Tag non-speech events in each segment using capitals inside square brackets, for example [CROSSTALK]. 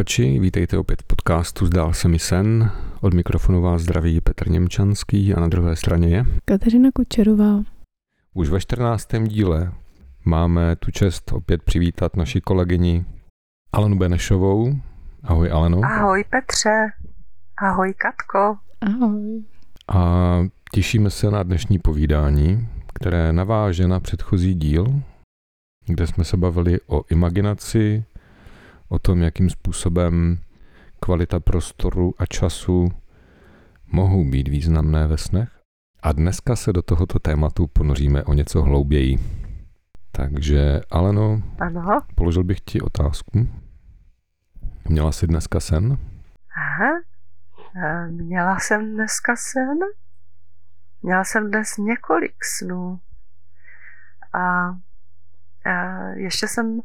Posluchači, vítejte opět v podcastu Zdál se mi sen. Od mikrofonu vás zdraví Petr Němčanský a na druhé straně je Kateřina Kučerová. Už ve 14. díle máme tu čest opět přivítat naši kolegyni Alenu Benešovou. Ahoj Aleno. Ahoj Petře. Ahoj Katko. Ahoj. A těšíme se na dnešní povídání, které naváže na předchozí díl, kde jsme se bavili o imaginaci, o tom, jakým způsobem kvalita prostoru a času mohou být významné ve snech. A dneska se do tohoto tématu ponoříme o něco hlouběji. Takže, Aleno, ano. položil bych ti otázku. Měla jsi dneska sen? Aha. E, měla jsem dneska sen? Měla jsem dnes několik snů. A ještě jsem eh,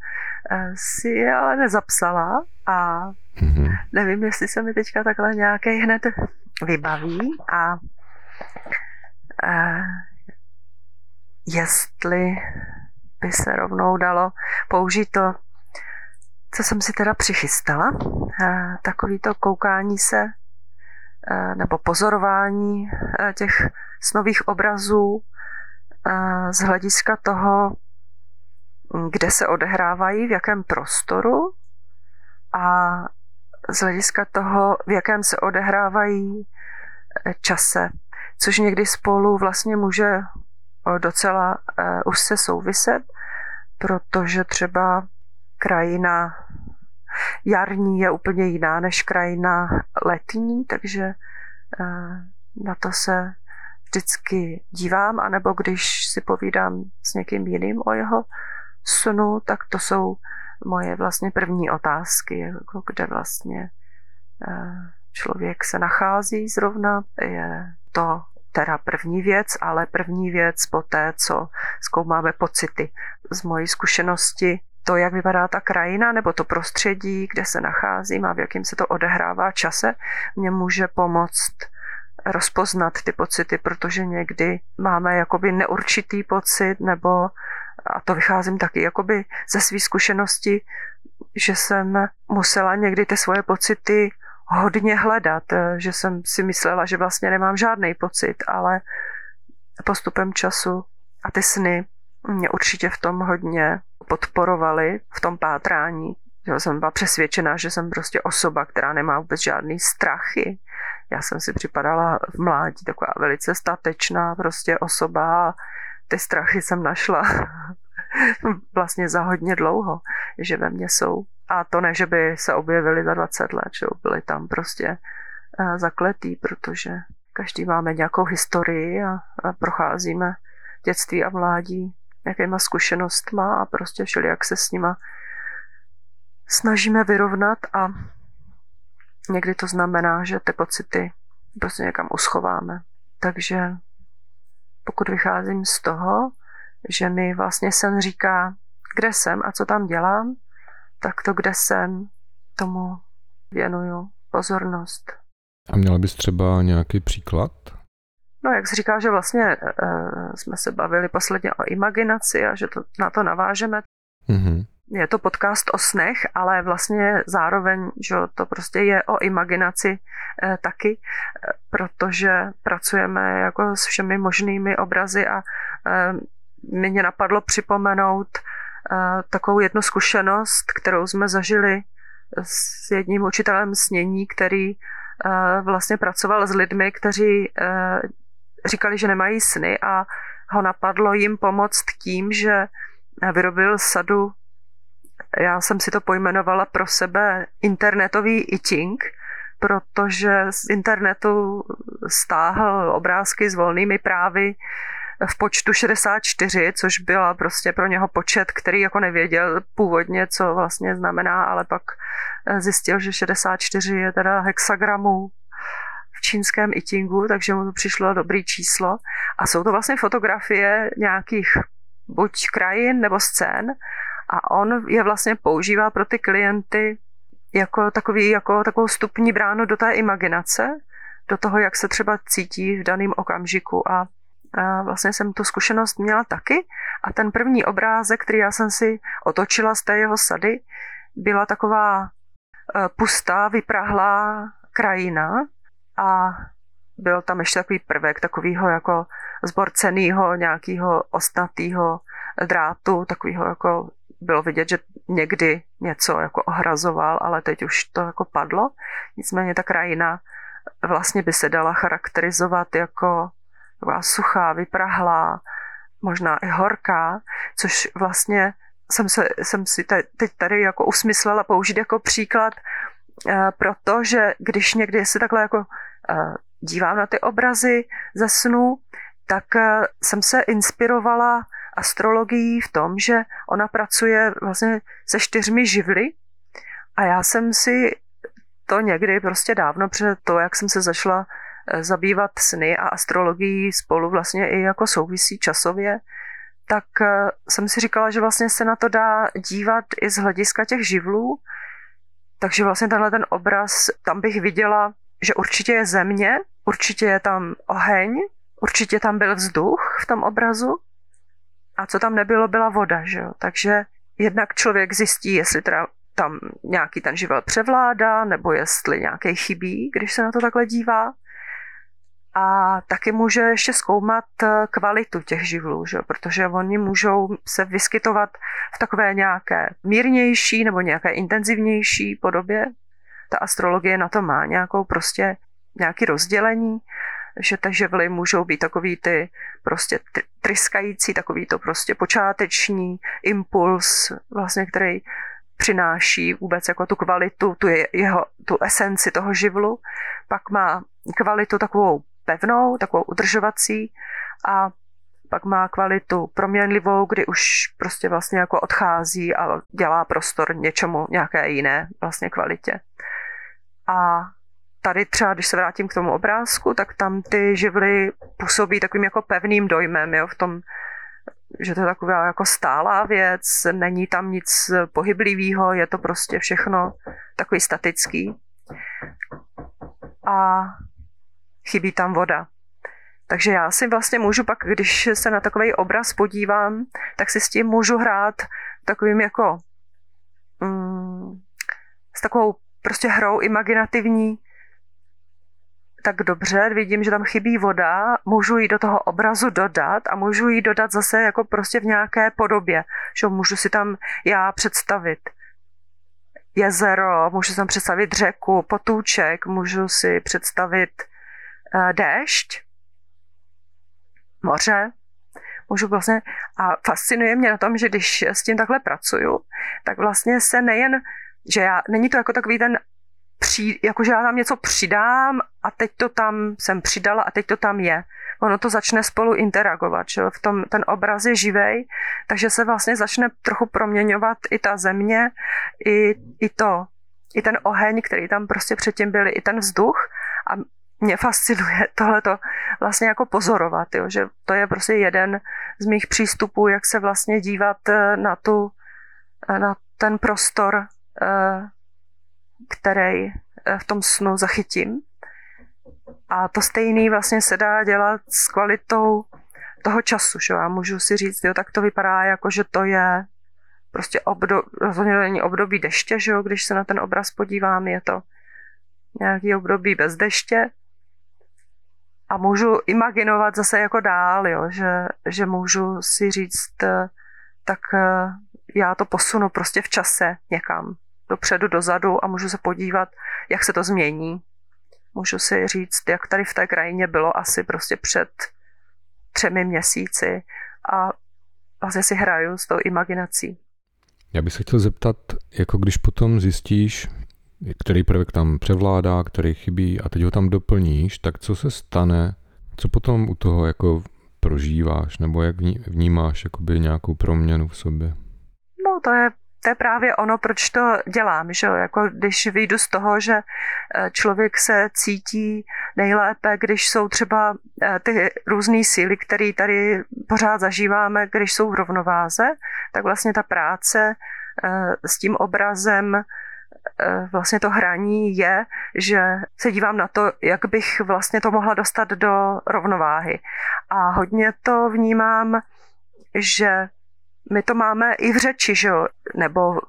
si je ale nezapsala a mm-hmm. nevím, jestli se mi teďka takhle nějaký hned vybaví a eh, jestli by se rovnou dalo použít to, co jsem si teda přichystala, eh, takový to koukání se nebo pozorování těch snových obrazů z hlediska toho, kde se odehrávají, v jakém prostoru a z hlediska toho, v jakém se odehrávají eh, čase, což někdy spolu vlastně může eh, docela už se souviset, protože třeba krajina jarní je úplně jiná než krajina letní, takže na to se vždycky dívám, anebo když si povídám s někým jiným o jeho snu, tak to jsou moje vlastně první otázky, jako kde vlastně eh, člověk se nachází zrovna. Je to teda první věc, ale první věc po té, co zkoumáme pocity. Z mojí zkušenosti to, jak vypadá ta krajina nebo to prostředí, kde se nacházím a v jakém se to odehrává čase, mě může pomoct rozpoznat ty pocity, protože někdy máme jakoby neurčitý pocit nebo a to vycházím taky jakoby ze své zkušenosti, že jsem musela někdy ty svoje pocity hodně hledat, že jsem si myslela, že vlastně nemám žádný pocit, ale postupem času a ty sny mě určitě v tom hodně podporovaly, v tom pátrání. Já jsem byla přesvědčená, že jsem prostě osoba, která nemá vůbec žádný strachy. Já jsem si připadala v mládí taková velice statečná prostě osoba ty strachy jsem našla [LAUGHS] vlastně za hodně dlouho, že ve mně jsou. A to ne, že by se objevily za 20 let, že byly tam prostě eh, zakletý, protože každý máme nějakou historii a, procházíme dětství a mládí jakýma zkušenostma a prostě všeli, jak se s nima snažíme vyrovnat a někdy to znamená, že ty pocity prostě někam uschováme. Takže pokud vycházím z toho, že mi vlastně sen říká, kde jsem a co tam dělám, tak to, kde jsem, tomu věnuju pozornost. A měla bys třeba nějaký příklad? No, jak jsi říká, že vlastně uh, jsme se bavili posledně o imaginaci a že to, na to navážeme. Mm-hmm je to podcast o snech, ale vlastně zároveň, že to prostě je o imaginaci eh, taky, eh, protože pracujeme jako s všemi možnými obrazy a eh, mě napadlo připomenout eh, takovou jednu zkušenost, kterou jsme zažili s jedním učitelem snění, který eh, vlastně pracoval s lidmi, kteří eh, říkali, že nemají sny a ho napadlo jim pomoct tím, že vyrobil sadu já jsem si to pojmenovala pro sebe internetový itching, protože z internetu stáhl obrázky s volnými právy v počtu 64, což byla prostě pro něho počet, který jako nevěděl původně, co vlastně znamená, ale pak zjistil, že 64 je teda hexagramů v čínském itingu, takže mu to přišlo dobrý číslo. A jsou to vlastně fotografie nějakých buď krajin nebo scén a on je vlastně používá pro ty klienty jako, takový, jako takovou stupní bránu do té imaginace, do toho, jak se třeba cítí v daném okamžiku. A a vlastně jsem tu zkušenost měla taky. A ten první obrázek, který já jsem si otočila z té jeho sady, byla taková eh, pustá, vyprahlá krajina. A byl tam ještě takový prvek takového jako zborcenýho, nějakého ostnatého drátu, takového jako bylo vidět, že někdy něco jako ohrazoval, ale teď už to jako padlo. Nicméně ta krajina vlastně by se dala charakterizovat jako taková suchá, vyprahlá, možná i horká, což vlastně jsem, se, jsem si teď tady jako usmyslela použít jako příklad, eh, protože když někdy se takhle jako eh, dívám na ty obrazy ze snů, tak eh, jsem se inspirovala astrologií v tom, že ona pracuje vlastně se čtyřmi živly a já jsem si to někdy prostě dávno před to, jak jsem se začala eh, zabývat sny a astrologií spolu vlastně i jako souvisí časově, tak eh, jsem si říkala, že vlastně se na to dá dívat i z hlediska těch živlů. Takže vlastně tenhle ten obraz, tam bych viděla, že určitě je země, určitě je tam oheň, určitě tam byl vzduch v tom obrazu a co tam nebylo, byla voda. Že jo? Takže jednak člověk zjistí, jestli teda tam nějaký ten živel převládá, nebo jestli nějaký chybí, když se na to takhle dívá. A taky může ještě zkoumat eh, kvalitu těch živlů, že? protože oni můžou se vyskytovat v takové nějaké mírnější nebo nějaké intenzivnější podobě. Ta astrologie na to má nějakou prostě nějaký rozdělení, že ty živly můžou být takový ty prostě tryskající, takový to prostě počáteční impuls, vlastně, který přináší vůbec jako tu kvalitu, tu, jeho, tu esenci toho živlu. Pak má kvalitu takovou pevnou, takovou udržovací a pak má kvalitu proměnlivou, kdy už prostě vlastně jako odchází a dělá prostor něčemu, nějaké jiné vlastně kvalitě. A tady třeba, když se vrátím k tomu obrázku, tak tam ty živly působí takovým jako pevným dojmem, jo, v tom, že to je taková jako stálá věc, není tam nic pohyblivého, je to prostě všechno takový statický. A chybí tam voda. Takže já si vlastně můžu pak, když se na takový obraz podívám, tak si s tím můžu hrát takovým jako mm, s takovou prostě hrou imaginativní, tak dobře, vidím, že tam chybí voda, můžu ji do toho obrazu dodat a můžu ji dodat zase jako prostě v nějaké podobě, že můžu si tam já představit jezero, můžu si tam představit řeku, potůček, můžu si představit uh, déšť, moře, můžu vlastně, a fascinuje mě na tom, že když s tím takhle pracuju, tak vlastně se nejen, že já, není to jako takový ten při, jakože já tam něco přidám a teď to tam jsem přidala a teď to tam je. Ono to začne spolu interagovat, že v tom ten obraz je živej, takže se vlastně začne trochu proměňovat i ta země, i, i to, i ten oheň, který tam prostě předtím byl, i ten vzduch a mě fascinuje tohleto vlastně jako pozorovat, jo, že to je prostě jeden z mých přístupů, jak se vlastně dívat eh, na tu, eh, na ten prostor, eh, který v tom snu zachytím. A to stejný vlastně se dá dělat s kvalitou toho času, že já můžu si říct, jo, tak to vypadá jako, že to je prostě období, to není období deště, že jo, když se na ten obraz podívám, je to nějaký období bez deště. A můžu imaginovat zase jako dál, jo, že, že můžu si říct, tak eh, já to posunu prostě v čase někam dopředu, dozadu a můžu se podívat, jak se to změní. Můžu si říct, jak tady v té krajině bylo asi prostě před třemi měsíci a vlastně si hraju s tou imaginací. Já bych se chtěl zeptat, jako když potom zjistíš, který prvek tam převládá, který chybí a teď ho tam doplníš, tak co se stane, co potom u toho jako prožíváš, nebo jak vnímáš jakoby nějakou proměnu v sobě? No to je to je právě ono, proč to dělám, že jako když vyjdu z toho, že eh, člověk se cítí nejlépe, když jsou třeba eh, ty různé síly, které tady pořád zažíváme, když jsou v rovnováze, tak vlastně ta práce eh, s tím obrazem vlastně to hraní je, že se dívám na to, jak bych vlastně to mohla dostat do rovnováhy. A hodně to vnímám, že my to máme i v řeči, že jo? nebo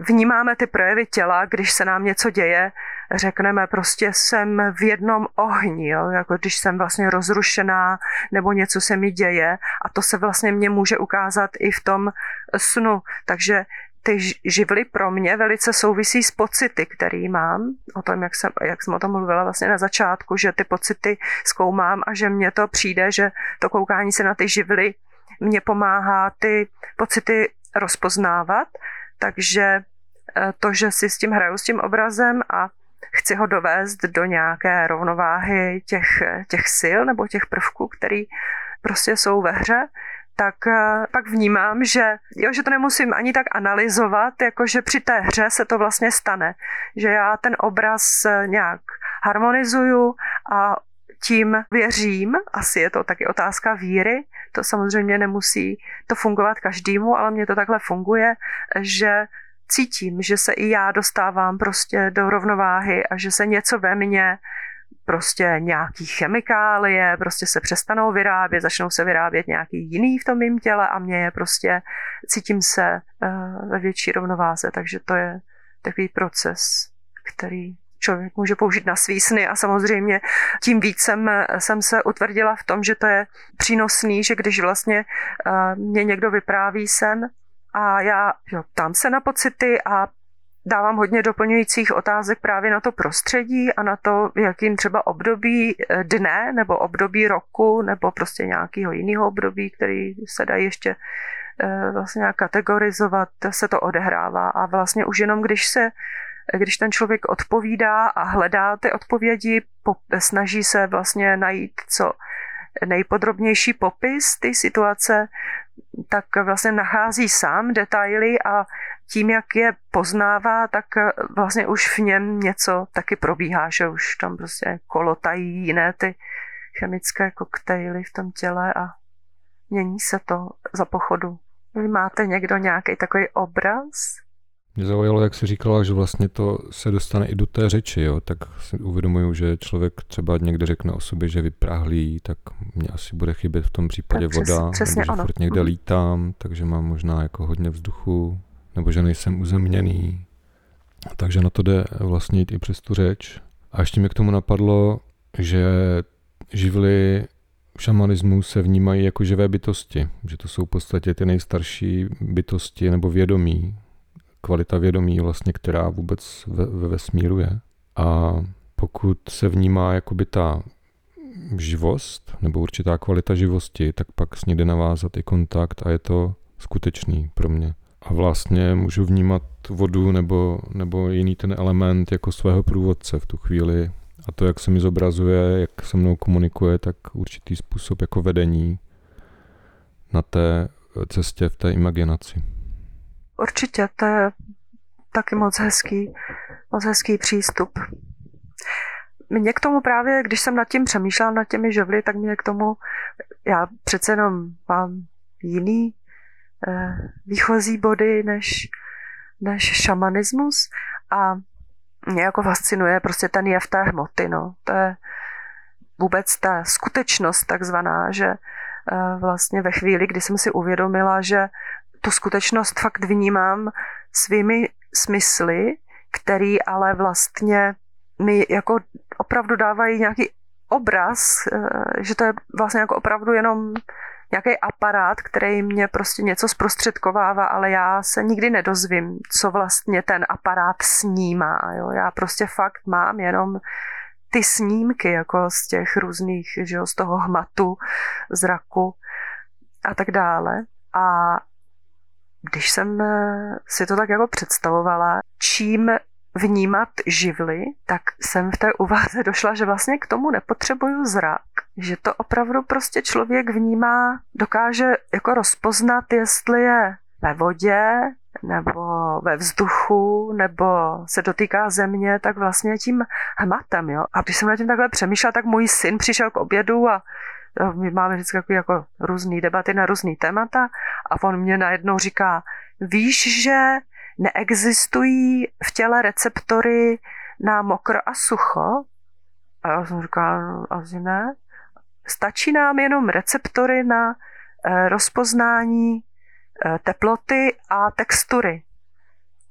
vnímáme ty projevy těla, když se nám něco děje, řekneme prostě jsem v jednom ohni, jo? jako když jsem vlastně rozrušená nebo něco se mi děje a to se vlastně mě může ukázat i v tom snu. Takže ty živly pro mě velice souvisí s pocity, který mám, o tom, jak jsem, jak jsem o tom mluvila vlastně na začátku, že ty pocity zkoumám a že mně to přijde, že to koukání se na ty živly mě pomáhá ty pocity rozpoznávat, takže eh, to, že si s tím hraju s tím obrazem a chci ho dovést do nějaké rovnováhy těch, těch sil nebo těch prvků, který prostě jsou ve hře, tak eh, pak vnímám, že, jo, že to nemusím ani tak analyzovat, jako že při té hře se to vlastně stane. Že já ten obraz eh, nějak harmonizuju a tím věřím, asi je to taky otázka víry, to samozřejmě nemusí to fungovat každému, ale mně to takhle funguje, že cítím, že se i já dostávám prostě do rovnováhy a že se něco ve mně prostě nějaký chemikálie, prostě se přestanou vyrábět, začnou se vyrábět nějaký jiný v tom mým těle a mě je prostě, cítím se uh, ve větší rovnováze, takže to je takový proces, který člověk může použít na svý sny a samozřejmě tím víc jsem, jsem se utvrdila v tom, že to je přínosný, že když vlastně uh, mě někdo vypráví sen a já jo, tam se na pocity a dávám hodně doplňujících otázek právě na to prostředí a na to, jakým třeba období eh, dne nebo období roku nebo prostě nějakého jiného období, který se dá ještě eh, vlastně nějak kategorizovat, se to odehrává. A vlastně už jenom když se když ten člověk odpovídá a hledá ty odpovědi, snaží se vlastně najít co nejpodrobnější popis té situace, tak vlastně nachází sám detaily a tím, jak je poznává, tak vlastně už v něm něco taky probíhá, že už tam prostě kolotají jiné ty chemické koktejly v tom těle a mění se to za pochodu. Vy máte někdo nějaký takový obraz? Mě zaujalo, jak jsi říkala, že vlastně to se dostane i do té řeči, jo? tak si uvědomuju, že člověk třeba někde řekne o sobě, že vyprahlí, tak mě asi bude chybět v tom případě tak voda, přes, nebo že ono. furt někde mhm. lítám, takže mám možná jako hodně vzduchu, nebo že nejsem uzemněný. Takže na to jde vlastně jít i přes tu řeč. A ještě mi k tomu napadlo, že živly v šamanismu se vnímají jako živé bytosti, že to jsou v podstatě ty nejstarší bytosti nebo vědomí, kvalita vědomí vlastně, která vůbec ve, ve vesmíru je. A pokud se vnímá jakoby ta živost nebo určitá kvalita živosti, tak pak s ní jde navázat i kontakt a je to skutečný pro mě. A vlastně můžu vnímat vodu nebo, nebo jiný ten element jako svého průvodce v tu chvíli. A to, jak se mi zobrazuje, jak se mnou komunikuje, tak určitý způsob jako vedení na té cestě v té imaginaci. Určitě, to je taky moc hezký, moc hezký přístup. Mě k tomu právě, když jsem nad tím přemýšlela, nad těmi žovly, tak mě k tomu, já přece jenom mám jiný eh, výchozí body než, než šamanismus a mě jako fascinuje prostě ten jev té hmoty, no. To je vůbec ta skutečnost takzvaná, že eh, vlastně ve chvíli, kdy jsem si uvědomila, že tu skutečnost fakt vnímám svými smysly, který ale vlastně mi jako opravdu dávají nějaký obraz, eh, že to je vlastně jako opravdu jenom nějaký aparát, který mě prostě něco zprostředkovává, ale já se nikdy nedozvím, co vlastně ten aparát snímá. Jo? Já prostě fakt mám jenom ty snímky jako z těch různých, že jo, z toho hmatu, zraku a tak dále. A když jsem eh, si to tak jako představovala, čím vnímat živly, tak jsem v té úvaze [LAUGHS] došla, že vlastně k tomu nepotřebuju zrak. Že to opravdu prostě člověk vnímá, dokáže jako rozpoznat, jestli je ve vodě, nebo ve vzduchu, nebo se dotýká země, tak vlastně tím hmatem. Jo? A když jsem na tím takhle přemýšlela, tak můj syn přišel k obědu a my máme vždycky jako, jako různé debaty na různý témata a on mě najednou říká, víš, že neexistují v těle receptory na mokro a sucho? A já jsem říkala, asi ne. Stačí nám jenom receptory na e, rozpoznání e, teploty a textury.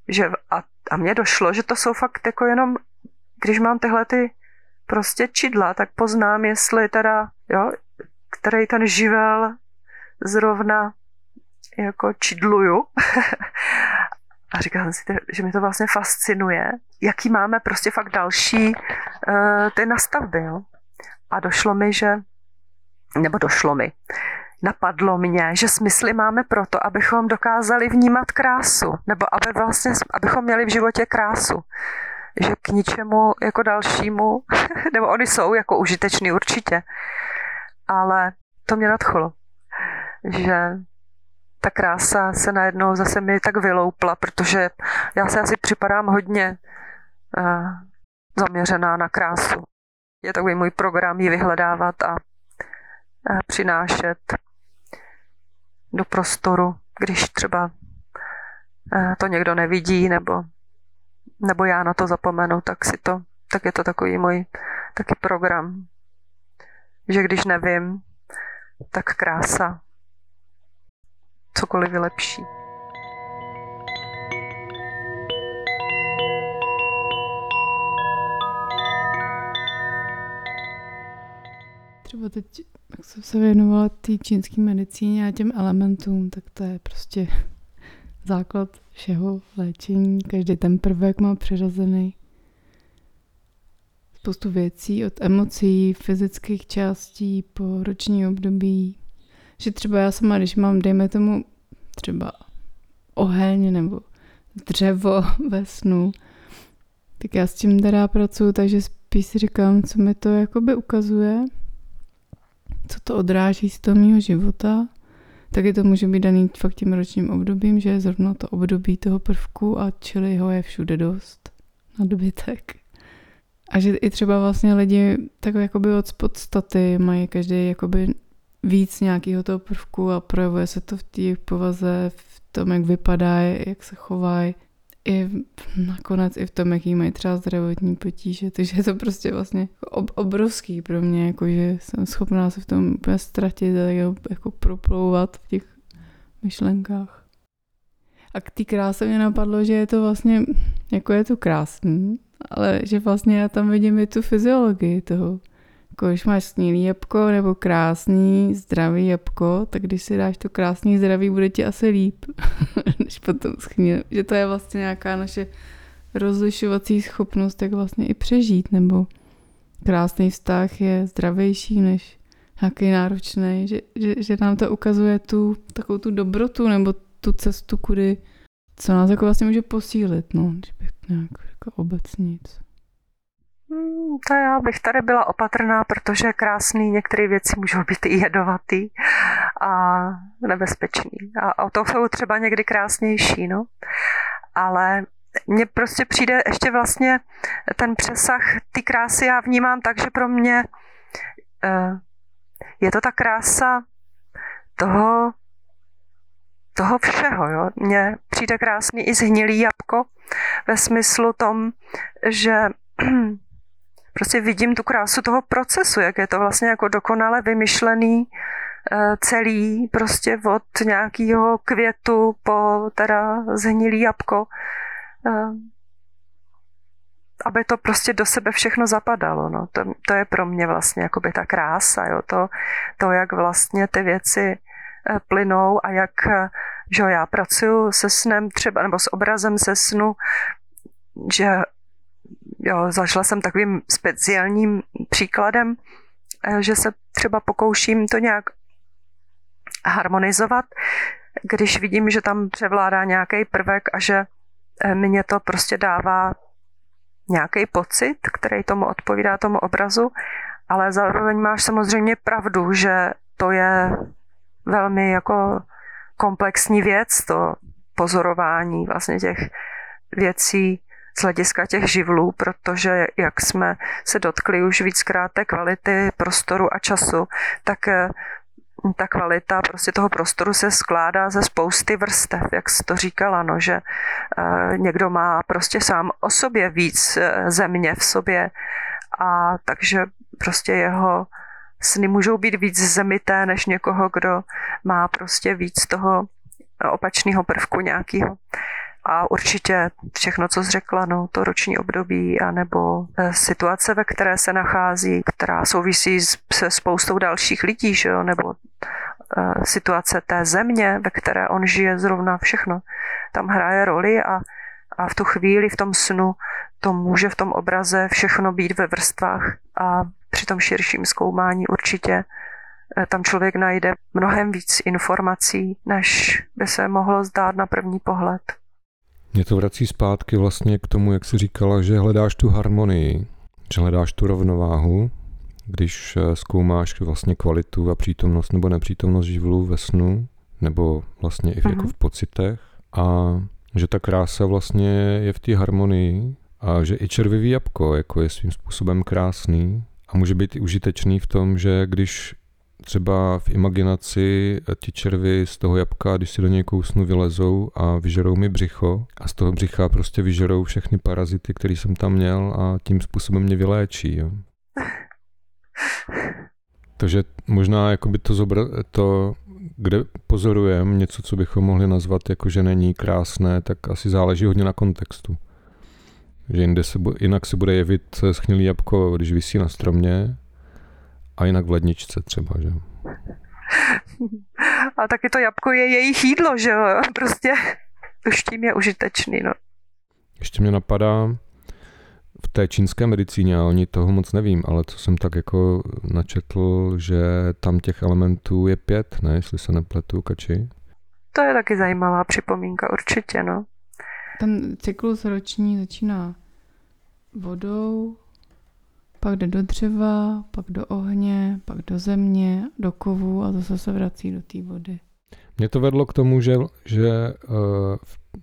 že a, a mně došlo, že to jsou fakt jako jenom, když mám tyhle ty prostě čidla, tak poznám, jestli teda, jo, který ten živel zrovna jako čidluju. [LAUGHS] a říkala jsem si, že mi to vlastně fascinuje, jaký máme prostě fakt další uh, ty nastavby. Jo. A došlo mi, že, nebo došlo mi, napadlo mě, že smysly máme proto, abychom dokázali vnímat krásu, nebo aby vlastně, abychom měli v životě krásu. Že k ničemu jako dalšímu, [LAUGHS] nebo oni jsou jako užitečný určitě, ale to mě nadchlo, že ta krása se najednou zase mi tak vyloupla, protože já se asi připadám hodně uh, zaměřená na krásu. Je takový můj program ji vyhledávat a, a přinášet do prostoru, když třeba uh, to někdo nevidí nebo, nebo já na to zapomenu, tak si to, tak je to takový můj taky program, že když nevím, tak krása cokoliv vylepší. Třeba teď, jak jsem se věnovala té čínské medicíně a těm elementům, tak to je prostě [LAUGHS] základ všeho léčení. Každý ten prvek má přirozený spoustu věcí, od emocí, fyzických částí po roční období. Že třeba já sama, když mám, dejme tomu, třeba oheň nebo dřevo [LAUGHS] ve snu, tak já s tím teda pracuji, takže spíš si říkám, co mi to jakoby ukazuje, co to odráží z toho mého života, taky to může být daný fakt tím ročním obdobím, že je zrovna to období toho prvku a čili ho je všude dost nadbytek. A že i třeba vlastně lidi tak jakoby od podstaty mají každý jakoby víc nějakého toho prvku a projevuje se to v té povaze, v tom, jak vypadá, jak se chovají, i nakonec i v tom, jaký mají třeba zdravotní potíže, takže je to prostě vlastně ob- obrovský pro mě, jako že jsem schopná se v tom úplně ztratit a jako proplouvat v těch myšlenkách. A k té kráse mě napadlo, že je to vlastně, jako je to krásný, ale že vlastně já tam vidím i tu fyziologii toho. Jako když máš snílý jabko nebo krásný, zdravý jabko, tak když si dáš to krásný, zdravý, bude ti asi líp, [LAUGHS] než potom schnil. Že to je vlastně nějaká naše rozlišovací schopnost, jak vlastně i přežít, nebo krásný vztah je zdravější než nějaký náročný, že, že, že nám to ukazuje tu takovou tu dobrotu nebo tu cestu, kudy, co nás jako vlastně může posílit, no, když bych nějak jako obecně nic. Hmm, to já bych tady byla opatrná, protože krásný některé věci můžou být i jedovatý a nebezpečný. A, a to jsou třeba někdy krásnější, no. Ale mně prostě přijde ještě vlastně ten přesah ty krásy, já vnímám tak, že pro mě uh, je to ta krása toho, toho všeho. Jo. Mně přijde krásný i zhnilý jabko ve smyslu tom, že [CLEARS THROAT] prostě vidím tu krásu toho procesu, jak je to vlastně jako dokonale vymyšlený eh, celý, prostě od nějakého květu po teda zhnilý jabko, eh, aby to prostě do sebe všechno zapadalo. No. To, to je pro mě vlastně jakoby ta krása, jo. To, to, jak vlastně ty věci plynou a jak že já pracuji se snem třeba, nebo s obrazem se snu, že jo, zašla jsem takovým speciálním příkladem, eh, že se třeba pokouším to nějak harmonizovat, když vidím, že tam převládá nějaký prvek a že eh, mě to prostě dává nějaký pocit, který tomu odpovídá tomu obrazu, ale zároveň máš samozřejmě pravdu, že to je velmi jako komplexní věc, to pozorování vlastně těch věcí z hlediska těch živlů, protože jak jsme se dotkli už víckrát té kvality prostoru a času, tak eh, ta kvalita prostě toho prostoru se skládá ze spousty vrstev, jak jsi to říkala, no, že uh, někdo má prostě sám o sobě víc uh, země v sobě a takže prostě jeho sny můžou být víc zemité než někoho, kdo má prostě víc toho opačného prvku nějakého. a určitě všechno, co jsi řekla, no, to roční období, anebo e, situace, ve které se nachází, která souvisí se spoustou dalších lidí, že jo, nebo e, situace té země, ve které on žije zrovna všechno. Tam hraje roli a, a v tu chvíli, v tom snu, to může v tom obraze všechno být ve vrstvách a při tom širším zkoumání určitě Eh, tam člověk najde mnohem víc informací, než by se mohlo zdát na první pohled. Mě to vrací zpátky vlastně k tomu, jak jsi říkala, že hledáš tu harmonii, že hledáš tu rovnováhu, když eh, zkoumáš vlastně kvalitu a přítomnost nebo nepřítomnost živlů ve snu, nebo vlastně i v, jako v pocitech a že ta krása vlastně je v té harmonii a že i červivý jabko jako je svým způsobem krásný a může být i užitečný v tom, že když třeba v imaginaci ti červy z toho jabka, když si do něj kousnu, vylezou a vyžerou mi břicho a z toho břicha prostě vyžerou všechny parazity, které jsem tam měl a tím způsobem mě vyléčí. Jo. Takže možná jakoby to, zobra- to kde pozorujeme něco, co bychom mohli nazvat jako, že není krásné, tak asi záleží hodně na kontextu. Že jinde se, jinak se bude jevit schnilý jabko, když visí na stromě, a jinak v ledničce třeba, že [LAUGHS] A taky to jabko je jejich jídlo, že jo? [LAUGHS] Prostě už tím je užitečný, no. Ještě mě napadá, v té čínské medicíně, a oni toho moc nevím, ale co jsem tak jako načetl, že tam těch elementů je pět, ne, jestli se nepletu, kači? To je taky zajímavá připomínka, určitě, no. Ten cyklus roční začíná vodou, pak jde do dřeva, pak do ohně, pak do země, do kovu a zase se vrací do té vody. Mě to vedlo k tomu, že, že uh,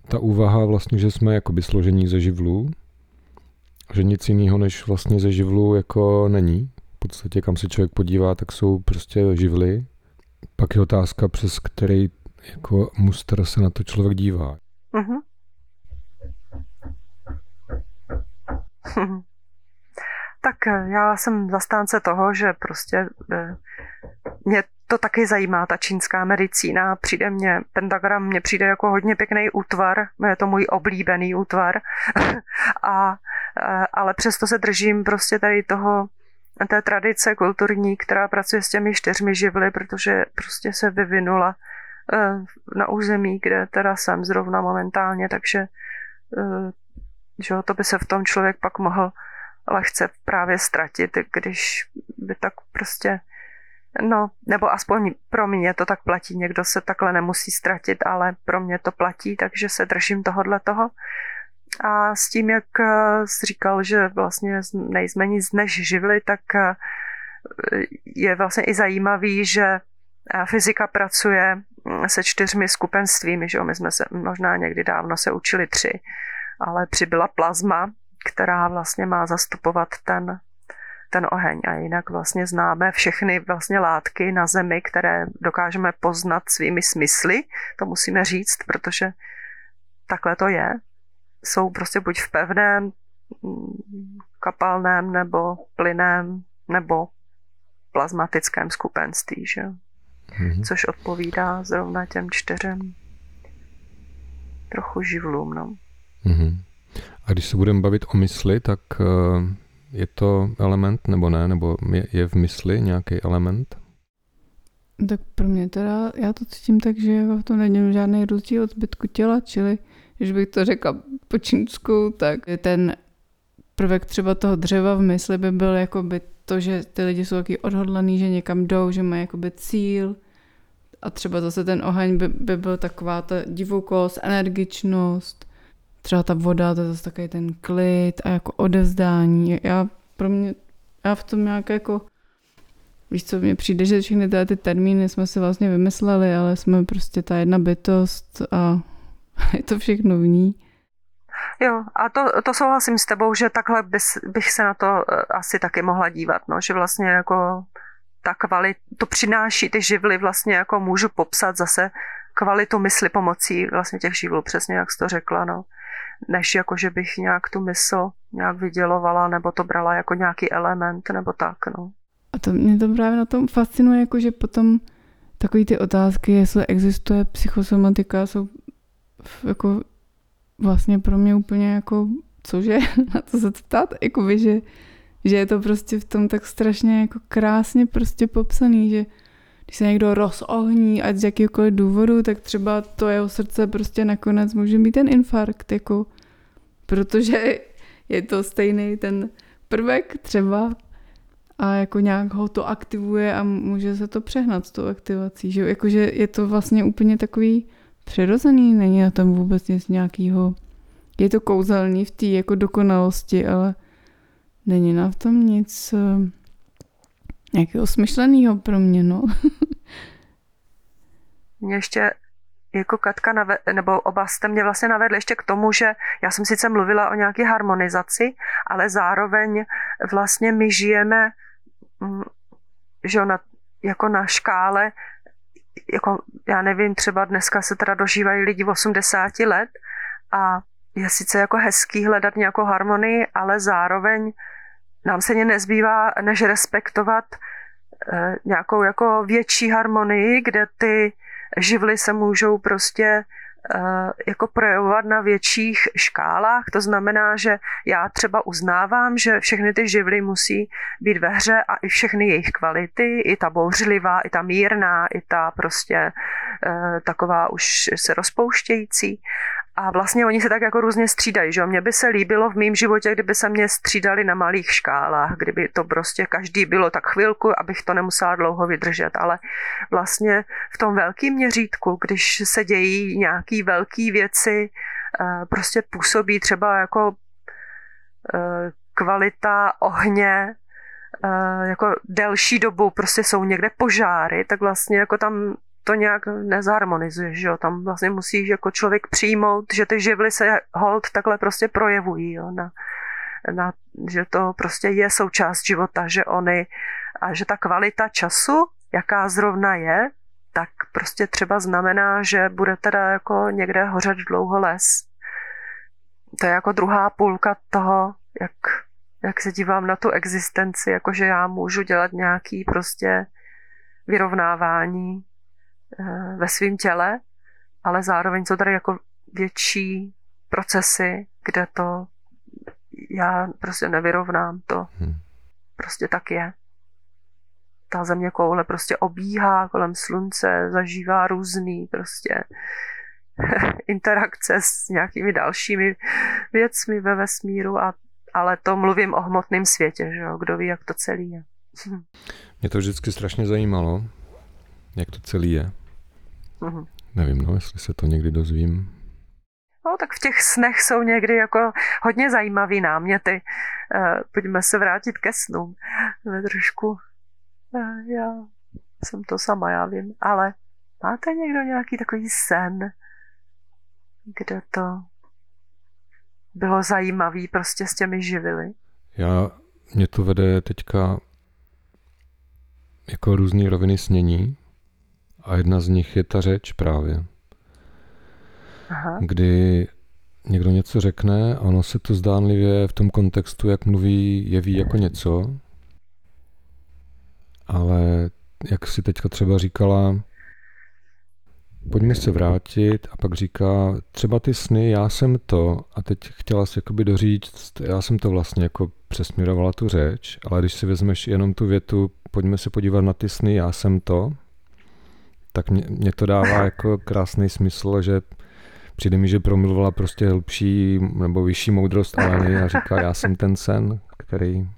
ta úvaha vlastně, že jsme jakoby složení ze živlů, že nic jiného než vlastně ze živlů jako není. V podstatě kam se člověk podívá, tak jsou prostě živly. Pak je otázka, přes který jako muster se na to člověk dívá. Uh-huh. [LAUGHS] Tak eh, já jsem zastánce toho, že prostě eh, mě to taky zajímá, ta čínská medicína. Přijde mě, pentagram mě přijde jako hodně pěkný útvar, je to můj oblíbený útvar, [LAUGHS] a, eh, ale přesto se držím prostě tady toho, té tradice kulturní, která pracuje s těmi čtyřmi živly, protože prostě se vyvinula na území, kde teda jsem zrovna momentálně, takže že to by se v tom člověk pak mohl lehce právě ztratit, když by tak prostě, no, nebo aspoň pro mě to tak platí, někdo se takhle nemusí ztratit, ale pro mě to platí, takže se držím tohodle toho. A s tím, jak eh, jsi říkal, že vlastně nejsme nic než živli, tak eh, je vlastně i zajímavý, že eh, fyzika pracuje mm, se čtyřmi skupenstvími, že jo? my jsme se možná někdy dávno se učili tři, ale přibyla plazma, která vlastně má zastupovat ten, ten oheň. A jinak vlastně známe všechny vlastně látky na Zemi, které dokážeme poznat svými smysly, to musíme říct, protože takhle to je. Jsou prostě buď v pevném, kapalném nebo plyném nebo plazmatickém skupenství, že? Mm-hmm. což odpovídá zrovna těm čtyřem trochu živlům. No. Mm-hmm. A když se budeme bavit o mysli, tak eh, je to element nebo ne? Nebo je, je v mysli nějaký element? Tak pro mě teda, já to cítím tak, že v tom není žádný rozdíl od zbytku těla, čili když bych to řekla po čínsku, tak ten prvek třeba toho dřeva v mysli by byl jako by to, že ty lidi jsou taky odhodlaný, že někam jdou, že mají jakoby cíl a třeba zase ten oheň by, by byl taková ta divokost, energičnost, třeba ta voda, to je zase takový ten klid a jako odevzdání. Já pro mě, já v tom nějak jako, víš co, mně přijde, že všechny ty termíny jsme si vlastně vymysleli, ale jsme prostě ta jedna bytost a [LAUGHS] je to všechno v ní. Jo, a to, to souhlasím s tebou, že takhle bys, bych se na to eh, asi taky mohla dívat, no, že vlastně jako ta kvalit, to přináší ty živly, vlastně jako můžu popsat zase kvalitu mysli pomocí vlastně těch živlů, přesně jak jsi to řekla, no než jako, že bych nějak tu mysl nějak vydělovala, nebo to brala jako nějaký element, nebo tak, no. A to mě to právě na tom fascinuje, jako že potom takové ty otázky, jestli existuje psychosomatika, jsou jako vlastně pro mě úplně jako, cože, [LAUGHS] na to se ptát, jakoby, že, že je to prostě v tom tak strašně jako krásně prostě popsaný, že když se někdo rozohní, ať z jakýkoliv důvodu, tak třeba to jeho srdce prostě nakonec může mít ten infarkt, jako, protože je to stejný ten prvek třeba a jako nějak ho to aktivuje a může se to přehnat s tou aktivací, že jakože je to vlastně úplně takový přirozený, není na tom vůbec nic nějakého, je to kouzelný v té jako dokonalosti, ale není na tom nic uh, nějakého smyšleného pro mě, no. [LAUGHS] mě ještě jako Katka, nave, nebo oba jste mě vlastně navedli ještě k tomu, že já jsem sice mluvila o nějaké harmonizaci, ale zároveň vlastně my žijeme mm, že na, jako na škále, jako já nevím, třeba dneska se teda dožívají lidi v 80 let a je sice jako hezký hledat nějakou harmonii, ale zároveň nám se nezbývá, než respektovat eh, nějakou jako větší harmonii, kde ty živly se můžou prostě eh, jako projevovat na větších škálách. To znamená, že já třeba uznávám, že všechny ty živly musí být ve hře a i všechny jejich kvality, i ta bouřlivá, i ta mírná, i ta prostě eh, taková už se rozpouštějící. A vlastně oni se tak jako různě střídají, že Mně by se líbilo v mém životě, kdyby se mě střídali na malých škálách, kdyby to prostě každý bylo tak chvilku, abych to nemusela dlouho vydržet, ale vlastně v tom velkém měřítku, když se dějí nějaký velké věci, eh, prostě působí třeba jako eh, kvalita ohně, eh, jako delší dobu prostě jsou někde požáry, tak vlastně jako tam to nějak nezharmonizuje, že jo? Tam vlastně musíš jako člověk přijmout, že ty živly se hold takhle prostě projevují, jo? Na, na, že to prostě je součást života, že oni a že ta kvalita času, jaká zrovna je, tak prostě třeba znamená, že bude teda jako někde hořet dlouho les. To je jako druhá půlka toho, jak, jak se dívám na tu existenci, jakože já můžu dělat nějaký prostě vyrovnávání ve svém těle, ale zároveň jsou tady jako větší procesy, kde to já prostě nevyrovnám to. Hmm. Prostě tak je. Ta země koule prostě obíhá kolem slunce, zažívá různý prostě [LAUGHS] interakce s nějakými dalšími věcmi ve vesmíru, a, ale to mluvím o hmotném světě, že jo? kdo ví, jak to celý je. [LAUGHS] Mě to vždycky strašně zajímalo, jak to celý je. Uh-huh. Nevím, no, jestli se to někdy dozvím. No, tak v těch snech jsou někdy jako hodně zajímavý náměty. Uh, pojďme se vrátit ke snům. Ve trošku, uh, já jsem to sama, já vím, ale máte někdo nějaký takový sen, kde to bylo zajímavý prostě s těmi živily? Já, mě to vede teďka jako různé roviny snění, a jedna z nich je ta řeč právě. Aha. Kdy někdo něco řekne a ono se to zdánlivě v tom kontextu, jak mluví, jeví jako něco, ale jak si teďka třeba říkala, pojďme se vrátit a pak říká, třeba ty sny, já jsem to a teď chtěla si jakoby doříct, já jsem to vlastně jako přesměrovala tu řeč, ale když si vezmeš jenom tu větu, pojďme se podívat na ty sny, já jsem to, tak mě, mě to dává [LAUGHS] jako krásný smysl, že přijde mi, že promluvala prostě hlubší nebo vyšší moudrost Aleny a říká, já jsem ten sen, který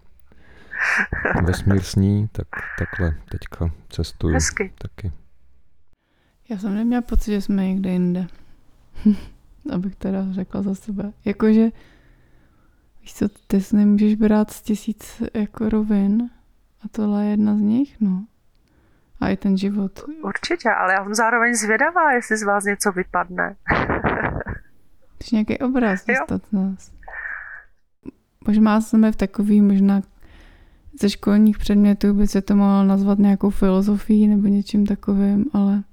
vesmír sní, tak takhle teďka cestuju Hezky. taky. Já jsem neměla pocit, že jsme někde jinde. [LAUGHS] Abych teda řekla za sebe. Jakože, víš co, ty si nemůžeš brát z tisíc jako rovin a tohle je jedna z nich, no a i ten život. Určitě, ale já jsem zároveň zvědavá, jestli z vás něco vypadne. [LAUGHS] Když nějaký obraz dostat z nás. Možná jsme v takový, možná ze školních předmětů by se to mohlo nazvat nějakou filozofií nebo něčím takovým, ale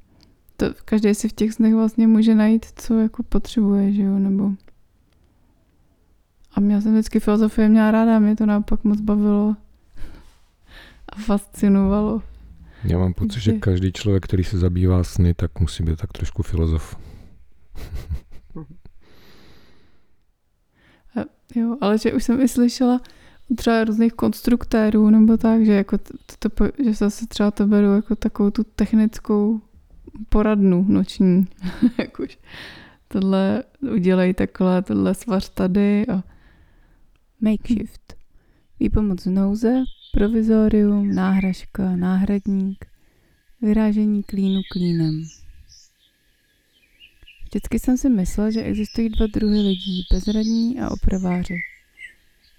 to každý si v těch snech vlastně může najít, co jako potřebuje, že jo, nebo a já jsem vždycky filozofie měla ráda, mě to naopak moc bavilo a fascinovalo. Já mám pocit, že každý člověk, který se zabývá sny, tak musí být tak trošku filozof. Jo, ale že už jsem i slyšela třeba různých konstruktérů nebo tak, že, jako to, to, že zase třeba to beru jako takovou tu technickou poradnu noční. [LAUGHS] Jakož tohle udělej takhle, tohle svař tady a makeshift. Výpomoc z nouze, provizorium, náhražka, náhradník, vyrážení klínu klínem. Vždycky jsem si myslel, že existují dva druhy lidí, bezradní a opraváři.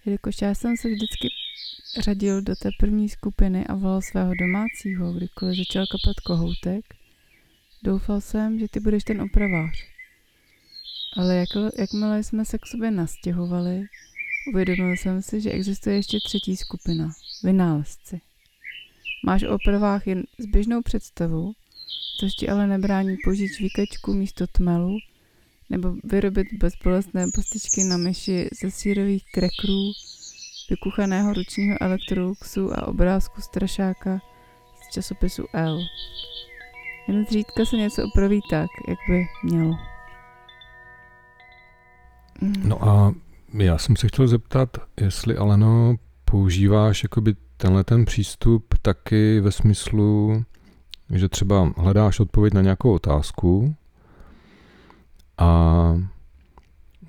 Jelikož já jsem se vždycky řadil do té první skupiny a volal svého domácího, kdykoliv začal kapat kohoutek, doufal jsem, že ty budeš ten opravář. Ale jak, jakmile jsme se k sobě nastěhovali, uvědomil jsem si, že existuje ještě třetí skupina, vynálezci. Máš o opravách jen zběžnou představu, což ti ale nebrání použít žvíkačku místo tmelu nebo vyrobit bezbolestné postičky na myši ze sírových krekrů, vykuchaného ručního elektroluxu a obrázku strašáka z časopisu L. Jen zřídka se něco opraví tak, jak by mělo. No a já jsem se chtěl zeptat, jestli Aleno používáš jakoby tenhle ten přístup taky ve smyslu, že třeba hledáš odpověď na nějakou otázku a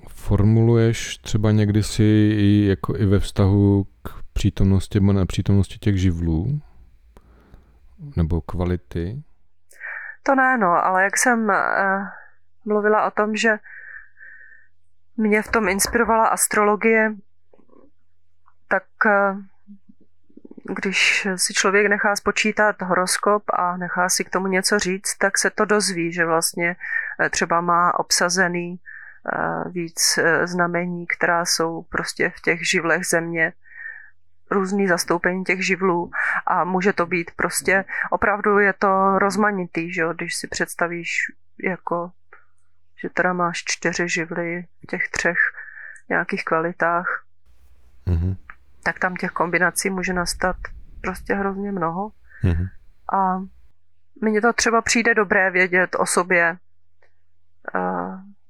formuluješ třeba někdy si i, jako i ve vztahu k přítomnosti nebo nepřítomnosti těch živlů nebo kvality? To ne, no, ale jak jsem uh, mluvila o tom, že mě v tom inspirovala astrologie, tak uh, když si člověk nechá spočítat horoskop a nechá si k tomu něco říct, tak se to dozví, že vlastně eh, třeba má obsazený eh, víc eh, znamení, která jsou prostě v těch živlech země, různý zastoupení těch živlů a může to být prostě, opravdu je to rozmanitý, že jo, když si představíš jako, že teda máš čtyři živly v těch třech nějakých kvalitách, mm-hmm tak tam těch kombinací může nastat prostě hrozně mnoho. Mm-hmm. A mně to třeba přijde dobré vědět o sobě,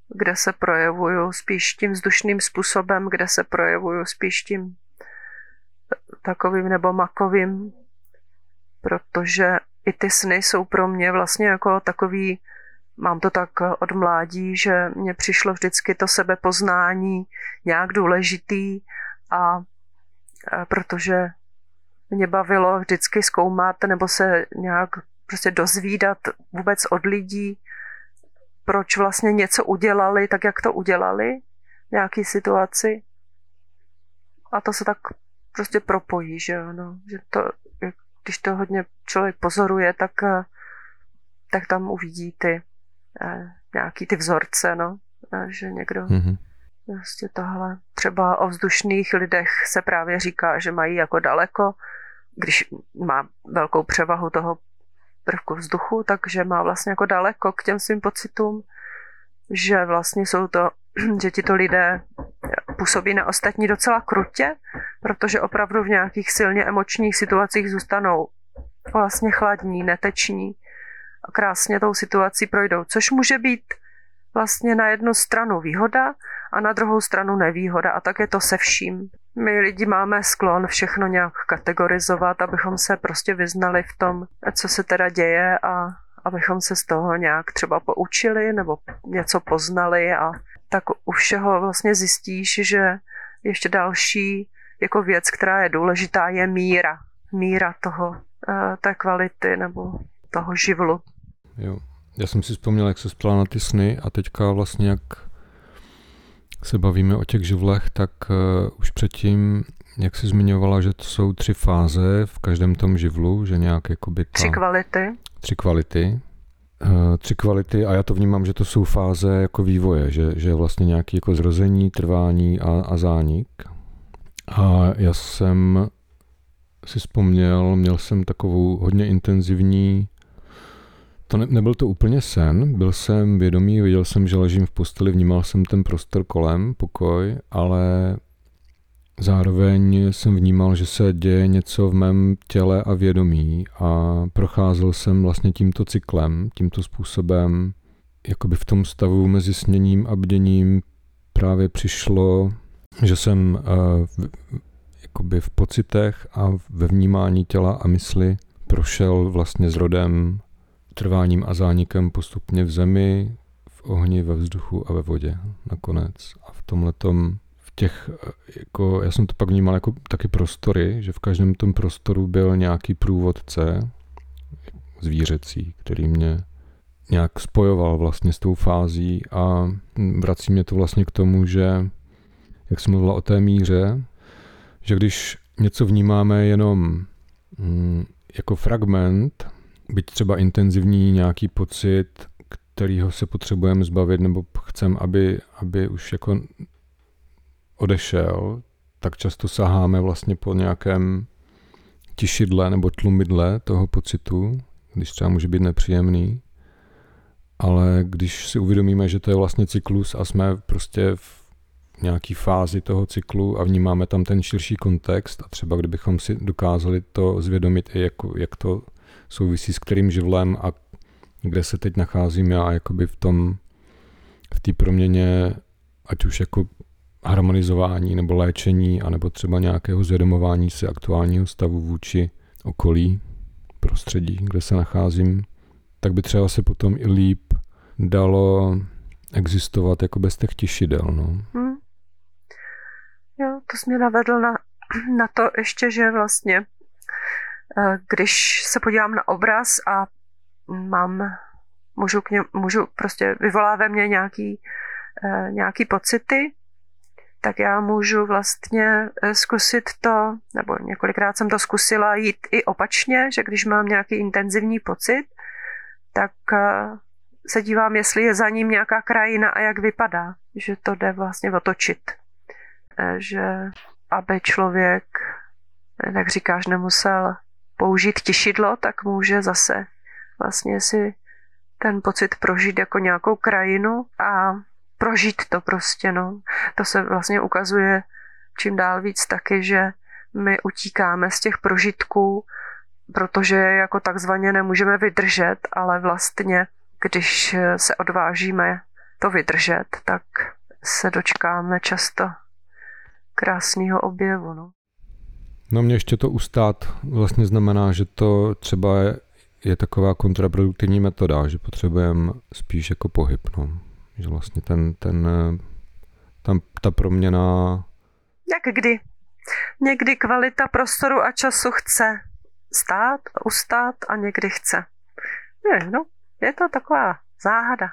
kde se projevuju spíš tím vzdušným způsobem, kde se projevuju spíš tím takovým nebo makovým, protože i ty sny jsou pro mě vlastně jako takový, mám to tak od mládí, že mně přišlo vždycky to sebepoznání nějak důležitý a protože mě bavilo vždycky zkoumat nebo se nějak prostě dozvídat vůbec od lidí, proč vlastně něco udělali tak, jak to udělali v nějaké situaci. A to se tak prostě propojí, že jo, no. Že to, když to hodně člověk pozoruje, tak, tak tam uvidí ty eh, nějaký ty vzorce, no. Že někdo mm-hmm Prostě tohle. Třeba o vzdušných lidech se právě říká, že mají jako daleko, když má velkou převahu toho prvku vzduchu, takže má vlastně jako daleko k těm svým pocitům, že vlastně jsou to, [CLEARS THROAT] že ti to lidé působí na ostatní docela krutě, protože opravdu v nějakých silně emočních situacích zůstanou vlastně chladní, neteční a krásně tou situací projdou, což může být vlastně na jednu stranu výhoda a na druhou stranu nevýhoda a tak je to se vším. My lidi máme sklon všechno nějak kategorizovat, abychom se prostě vyznali v tom, co se teda děje a abychom se z toho nějak třeba poučili nebo něco poznali a tak u všeho vlastně zjistíš, že ještě další jako věc, která je důležitá, je míra. Míra toho, eh, té kvality nebo toho živlu. Jo. Já jsem si vzpomněl, jak se spala na ty sny a teďka vlastně jak se bavíme o těch živlech, tak uh, už předtím, jak jsi zmiňovala, že to jsou tři fáze v každém tom živlu, že nějak jakoby ta... Tři kvality. Tři kvality. Uh, tři kvality a já to vnímám, že to jsou fáze jako vývoje, že, že vlastně nějaký jako zrození, trvání a, a zánik. A já jsem si vzpomněl, měl jsem takovou hodně intenzivní to ne, nebyl to úplně sen, byl jsem vědomý, viděl jsem, že ležím v posteli, vnímal jsem ten prostor kolem, pokoj, ale zároveň jsem vnímal, že se děje něco v mém těle a vědomí a procházel jsem vlastně tímto cyklem, tímto způsobem, jakoby v tom stavu mezi sněním a bděním právě přišlo že jsem uh, jakoby v pocitech a ve vnímání těla a mysli prošel vlastně s rodem, trváním a zánikem postupně v zemi, v ohni, ve vzduchu a ve vodě nakonec. A v tomhle v těch, jako, já jsem to pak vnímal jako taky prostory, že v každém tom prostoru byl nějaký průvodce zvířecí, který mě nějak spojoval vlastně s tou fází a vrací mě to vlastně k tomu, že jak jsem mluvila o té míře, že když něco vnímáme jenom mm, jako fragment, byť třeba intenzivní nějaký pocit, kterýho se potřebujeme zbavit, nebo chcem, aby, aby už jako odešel, tak často saháme vlastně po nějakém tišidle nebo tlumidle toho pocitu, když třeba může být nepříjemný. Ale když si uvědomíme, že to je vlastně cyklus a jsme prostě v nějaký fázi toho cyklu a vnímáme tam ten širší kontext a třeba kdybychom si dokázali to zvědomit i jako, jak to souvisí s kterým živlem a kde se teď nacházím já jakoby v tom, v té proměně, ať už jako harmonizování nebo léčení, anebo třeba nějakého zvědomování si aktuálního stavu vůči okolí, prostředí, kde se nacházím, tak by třeba se potom i líp dalo existovat jako bez těch tišidel. No. Hmm. Jo, to jsi mě navedl na, na to ještě, že vlastně, když se podívám na obraz a mám, můžu, k ně, můžu prostě vyvolá ve mně nějaký, eh, nějaký pocity, tak já můžu vlastně eh, zkusit to, nebo několikrát jsem to zkusila jít i opačně, že když mám nějaký intenzivní pocit, tak se dívám, jestli je za ním nějaká krajina a jak vypadá, že to jde vlastně otočit. Eh, že aby člověk, jak říkáš, nemusel použít tišidlo, tak může zase vlastně si ten pocit prožít jako nějakou krajinu a prožít to prostě, no. To se vlastně ukazuje čím dál víc taky, že my utíkáme z těch prožitků, protože jako takzvaně nemůžeme vydržet, ale vlastně, když se odvážíme to vydržet, tak se dočkáme často krásného objevu. No. No mě ještě to ustát vlastně znamená, že to třeba je, je taková kontraproduktivní metoda, že potřebujeme spíš jako pohyb. No. Že vlastně ten, ten, tam ta proměna... Jak kdy? Někdy kvalita prostoru a času chce stát, ustát a někdy chce. Je, no, je to taková záhada.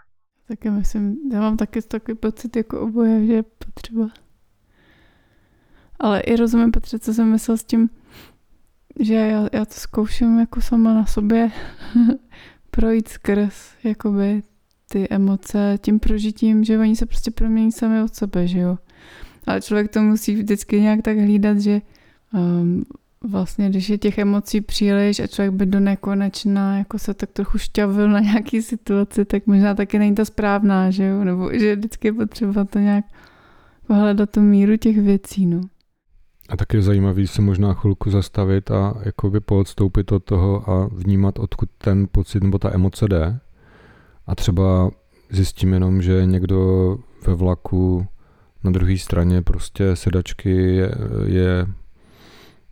Taky myslím, já mám taky takový pocit jako oboje, že je potřeba ale i rozumím, Petře, co jsem myslel s tím, že já, já to zkouším jako sama na sobě [LAUGHS] projít skrz jakoby ty emoce tím prožitím, že oni se prostě promění sami od sebe, že jo. Ale člověk to musí vždycky nějak tak hlídat, že um, vlastně, když je těch emocí příliš a člověk by do nekonečna jako se tak trochu šťavil na nějaký situaci, tak možná taky není ta správná, že jo, nebo že vždycky je potřeba to nějak hledat tu míru těch věcí, no. A tak je zajímavý se možná chvilku zastavit a jakoby poodstoupit od toho a vnímat, odkud ten pocit nebo ta emoce jde. A třeba zjistím jenom, že někdo ve vlaku na druhé straně prostě sedačky je, je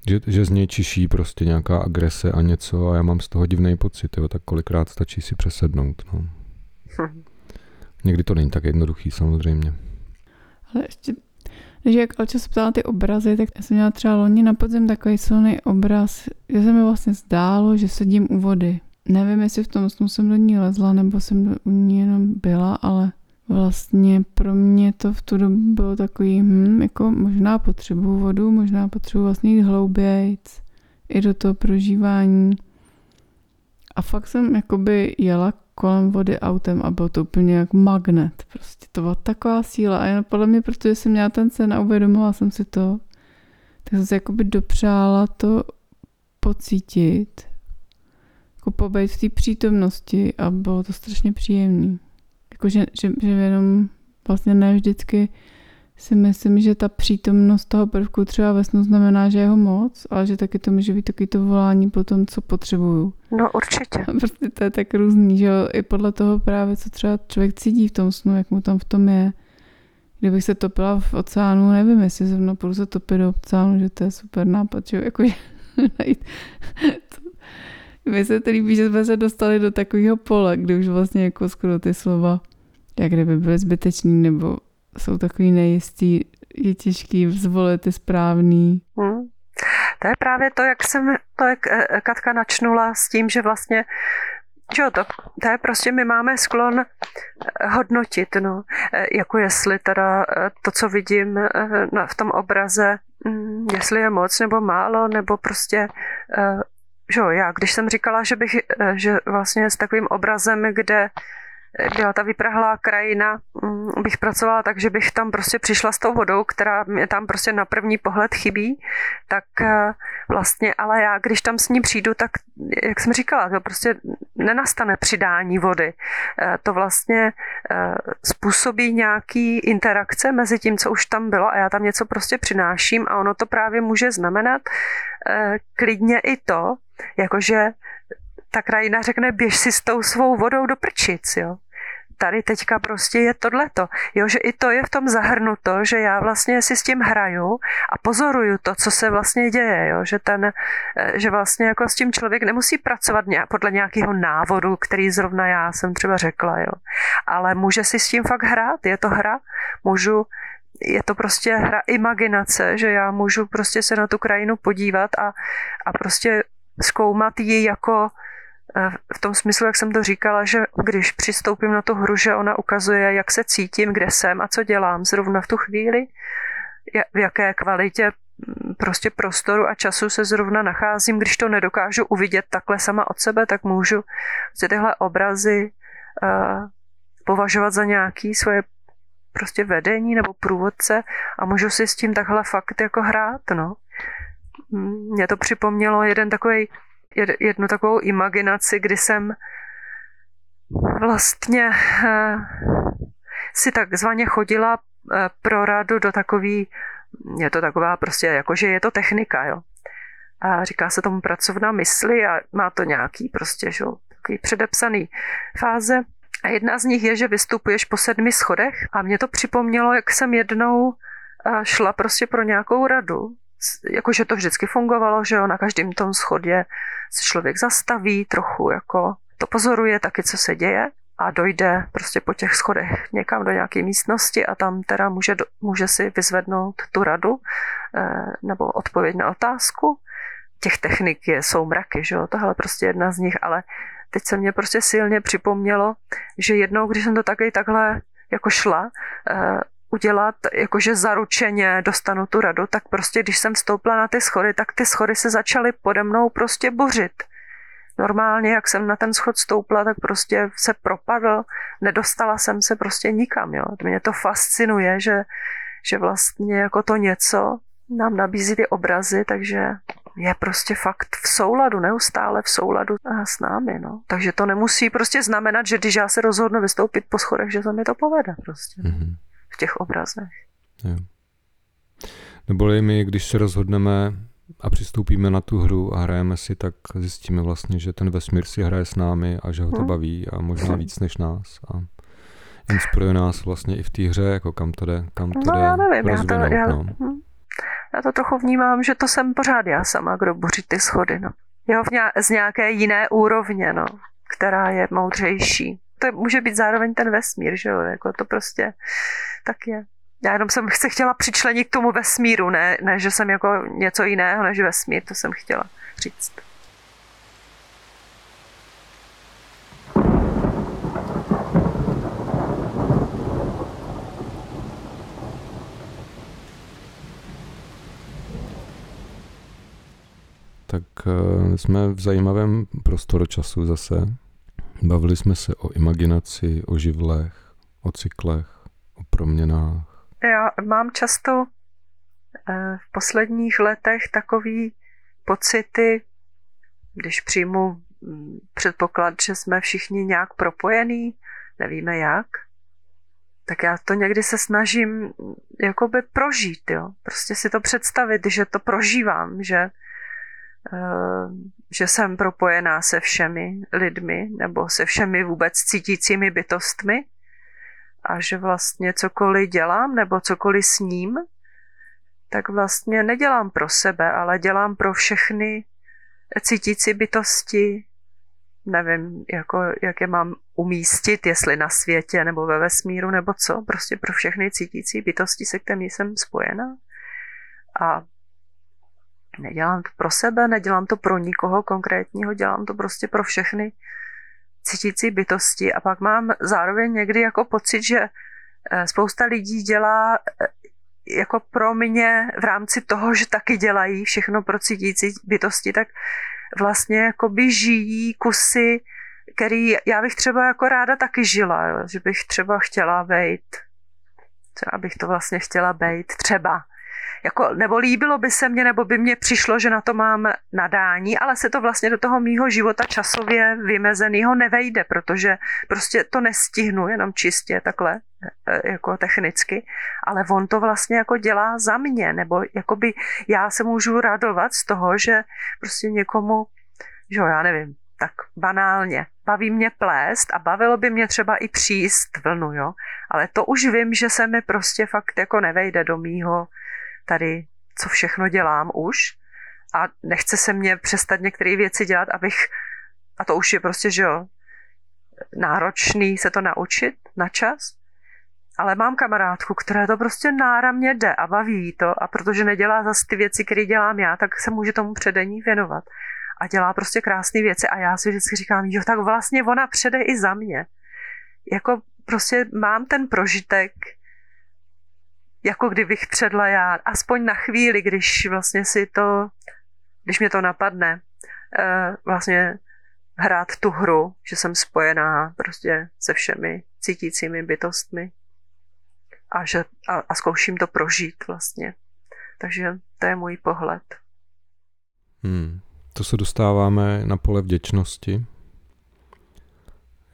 že, že z něj čiší prostě nějaká agrese a něco a já mám z toho divný pocit, jo, tak kolikrát stačí si přesednout. No. Někdy to není tak jednoduchý samozřejmě. Ale ještě takže jak Alča se ptala ty obrazy, tak já jsem měla třeba loni na podzim takový silný obraz, že se mi vlastně zdálo, že sedím u vody. Nevím, jestli v tom snu jsem do ní lezla, nebo jsem u ní jenom byla, ale vlastně pro mě to v tu dobu bylo takový, hm, jako možná potřebuju vodu, možná potřebuji vlastně jít hloubějc i do toho prožívání. A fakt jsem jakoby jela kolem vody autem a byl to úplně jak magnet. Prostě to byla taková síla a jen podle mě, protože jsem měla ten sen a uvědomila jsem si to, tak jsem si jakoby dopřála to pocítit, jako pobejt v té přítomnosti a bylo to strašně příjemné. Jako, že, že, že jenom vlastně ne vždycky si myslím, že ta přítomnost toho prvku třeba ve snu znamená, že je ho moc, ale že taky to může být taky to volání po tom, co potřebuju. No určitě. [LAUGHS] Prostě to je tak různý, že jo? I podle toho právě, co třeba člověk cítí v tom snu, jak mu tam v tom je. kdybych se topila v oceánu, nevím, jestli zrovna půjdu se topit do oceánu, že to je super nápad, že jako [LAUGHS] najít. [LAUGHS] Mně se to líbí, že jsme se dostali do takového pole, kdy už vlastně jako skoro ty slova, jak kdyby byly zbytečný, nebo jsou takový nejistý, je těžký zvolit ty správný. Hmm. To je právě to, jak jsem to, jak eh, Katka načnula s tím, že vlastně Jo, to, to je prostě, my máme sklon eh, hodnotit, no, eh, jako jestli teda to, co vidím v tom obraze, mm, jestli je moc nebo málo, nebo prostě, že jo, já, když jsem říkala, že bych, že vlastně s takovým obrazem, kde byla ta vyprahlá krajina, mm, bych pracovala tak, že bych tam prostě přišla s tou vodou, která mě tam prostě na první pohled chybí, tak eh, vlastně, ale já, když tam s ní přijdu, tak, jak jsem říkala, to prostě nenastane přidání vody. Eh, to vlastně eh, způsobí nějaký interakce mezi tím, co už tam bylo a já tam něco prostě přináším a ono to právě může znamenat klidně i to, jakože ta krajina řekne, běž si s tou svou vodou do prčic, jo tady teďka prostě je tohleto. Jo, že i to je v tom zahrnuto, že já vlastně si s tím hraju a pozoruju to, co se vlastně děje, jo, že ten, eh, že vlastně jako s tím člověk nemusí pracovat nějak, podle nějakého návodu, který zrovna já jsem třeba řekla, jo. Ale může si s tím fakt hrát, je to hra, můžu je to prostě hra imaginace, že já můžu prostě se na tu krajinu podívat a, a prostě zkoumat ji jako v tom smyslu, jak jsem to říkala, že když přistoupím na tu hru, že ona ukazuje, jak se cítím, kde jsem a co dělám zrovna v tu chvíli, v jaké kvalitě mm, prostě prostoru a času se zrovna nacházím, když to nedokážu uvidět takhle sama od sebe, tak můžu si tyhle obrazy uh, považovat za nějaký svoje prostě vedení nebo průvodce a můžu si s tím takhle fakt jako hrát, no. Mě to připomnělo jeden takový jednu takovou imaginaci, kdy jsem vlastně eh, si takzvaně chodila eh, pro radu do takový, je to taková prostě, jakože je to technika, jo. A říká se tomu pracovná mysli a má to nějaký prostě, že, takový předepsaný fáze. A jedna z nich je, že vystupuješ po sedmi schodech a mě to připomnělo, jak jsem jednou eh, šla prostě pro nějakou radu jakože to vždycky fungovalo, že jo, na každém tom schodě se člověk zastaví, trochu jako to pozoruje taky, co se děje a dojde prostě po těch schodech někam do nějaké místnosti a tam teda může, může si vyzvednout tu radu eh, nebo odpověď na otázku. Těch technik je, jsou mraky, že jo, tohle prostě jedna z nich, ale teď se mě prostě silně připomnělo, že jednou, když jsem to taky takhle jako šla, eh, udělat, jakože zaručeně dostanu tu radu, tak prostě když jsem vstoupila na ty schody, tak ty schody se začaly pode mnou prostě bořit. Normálně, jak jsem na ten schod stoupla, tak prostě se propadl, nedostala jsem se prostě nikam. Jo. Mě to fascinuje, že, že vlastně jako to něco nám nabízí ty obrazy, takže je prostě fakt v souladu, neustále v souladu s námi. No. Takže to nemusí prostě znamenat, že když já se rozhodnu vystoupit po schodech, že se mi to povede prostě. Mm-hmm v těch obrazech. Jo. Neboli my, když se rozhodneme a přistoupíme na tu hru a hrajeme si, tak zjistíme vlastně, že ten vesmír si hraje s námi a že ho to hmm. baví a možná víc než nás. A inspiruje nás vlastně i v té hře, jako kam to jde, kam to no, jde já nevím, rozvinout. Já to, já, no. Hm. já to trochu vnímám, že to jsem pořád já sama, kdo boří ty schody. No. Jo, v nějak, z nějaké jiné úrovně, no, která je moudřejší to může být zároveň ten vesmír, že jo, jako to prostě tak je. Já jenom jsem se chtěla přičlenit k tomu vesmíru, ne, ne, že jsem jako něco jiného než vesmír, to jsem chtěla říct. Tak uh, jsme v zajímavém prostoru času zase. Bavili jsme se o imaginaci, o živlech, o cyklech, o proměnách. Já mám často eh, v posledních letech takový pocity, když přijmu mm, předpoklad, že jsme všichni nějak propojení, nevíme jak, tak já to někdy se snažím mm, jakoby prožít, jo. Prostě si to představit, že to prožívám, že že jsem propojená se všemi lidmi nebo se všemi vůbec cítícími bytostmi a že vlastně cokoliv dělám nebo cokoliv s ním, tak vlastně nedělám pro sebe, ale dělám pro všechny cítící bytosti, nevím, jako, jak je mám umístit, jestli na světě nebo ve vesmíru nebo co, prostě pro všechny cítící bytosti, se kterými jsem spojena. A nedělám to pro sebe, nedělám to pro nikoho konkrétního, dělám to prostě pro všechny cítící bytosti. A pak mám zároveň někdy jako pocit, že eh, spousta lidí dělá eh, jako pro mě v rámci toho, že taky dělají všechno pro cítící bytosti, tak vlastně jakoby žijí kusy, který já bych třeba jako ráda taky žila, že bych třeba chtěla být, třeba bych to vlastně chtěla být třeba jako, nebo líbilo by se mně, nebo by mně přišlo, že na to mám nadání, ale se to vlastně do toho mýho života časově vymezeného nevejde, protože prostě to nestihnu jenom čistě takhle e, jako technicky, ale on to vlastně jako dělá za mě, nebo jakoby já se můžu radovat z toho, že prostě někomu, že jo, já nevím, tak banálně. Baví mě plést a bavilo by mě třeba i příst vlnu, jo. Ale to už vím, že se mi prostě fakt jako nevejde do mýho tady, co všechno dělám už. A nechce se mě přestat některé věci dělat, abych, a to už je prostě, že jo, náročný se to naučit na čas, ale mám kamarádku, která to prostě náramně jde a baví to a protože nedělá zase ty věci, které dělám já, tak se může tomu předení věnovat. A dělá prostě krásné věci a já si vždycky říkám, jo, tak vlastně ona přede i za mě. Jako prostě mám ten prožitek, jako kdybych předla já, aspoň na chvíli, když vlastně si to, když mě to napadne, eh, vlastně hrát tu hru, že jsem spojená prostě se všemi cítícími bytostmi a, že, a, a zkouším to prožít vlastně. Takže to je můj pohled. Hmm. To se dostáváme na pole vděčnosti.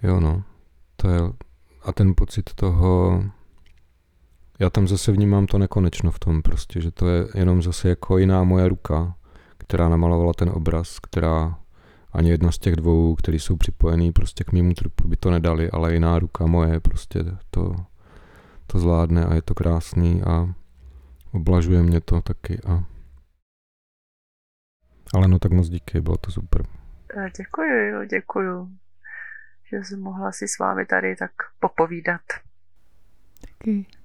Jo no, to je, a ten pocit toho, já tam zase vnímám to nekonečno v tom prostě, že to je jenom zase jako jiná moje ruka, která namalovala ten obraz, která ani jedna z těch dvou, který jsou připojený prostě k mému trupu, by to nedali, ale jiná ruka moje prostě to, to zvládne a je to krásný a oblažuje mě to taky a ale no tak moc díky, bylo to super. Děkuji, děkuji, že jsem mohla si s vámi tady tak popovídat. Taky.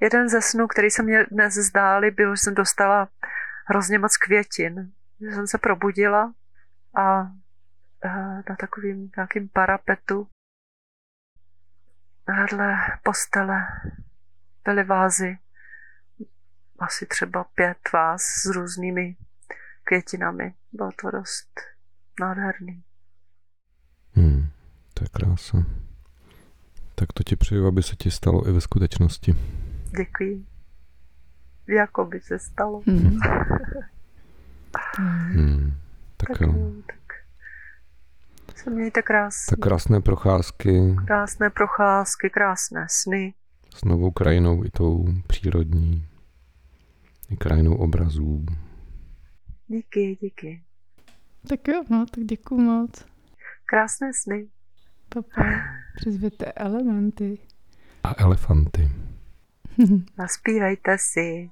Jeden ze snů, který se mě dnes zdály, byl, že jsem dostala hrozně moc květin. Že jsem se probudila a na takovým nějakým parapetu vedle postele byly vázy, asi třeba pět vás s různými květinami. Bylo to dost nádherný. Hmm, to je krása. Tak to ti přeju, aby se ti stalo i ve skutečnosti. Děkuji. Jako by se stalo. Hmm. [LAUGHS] Hmm, tak, tak jo. Tak se mějte krásně. Tak krásné procházky Krásné procházky, krásné sny. s novou krajinou i tou přírodní, i krajinou obrazů. Díky, díky. Tak jo, no, tak děkuju moc. Krásné sny. Papa, přizvěte elementy. A elefanty. Naspívejte si.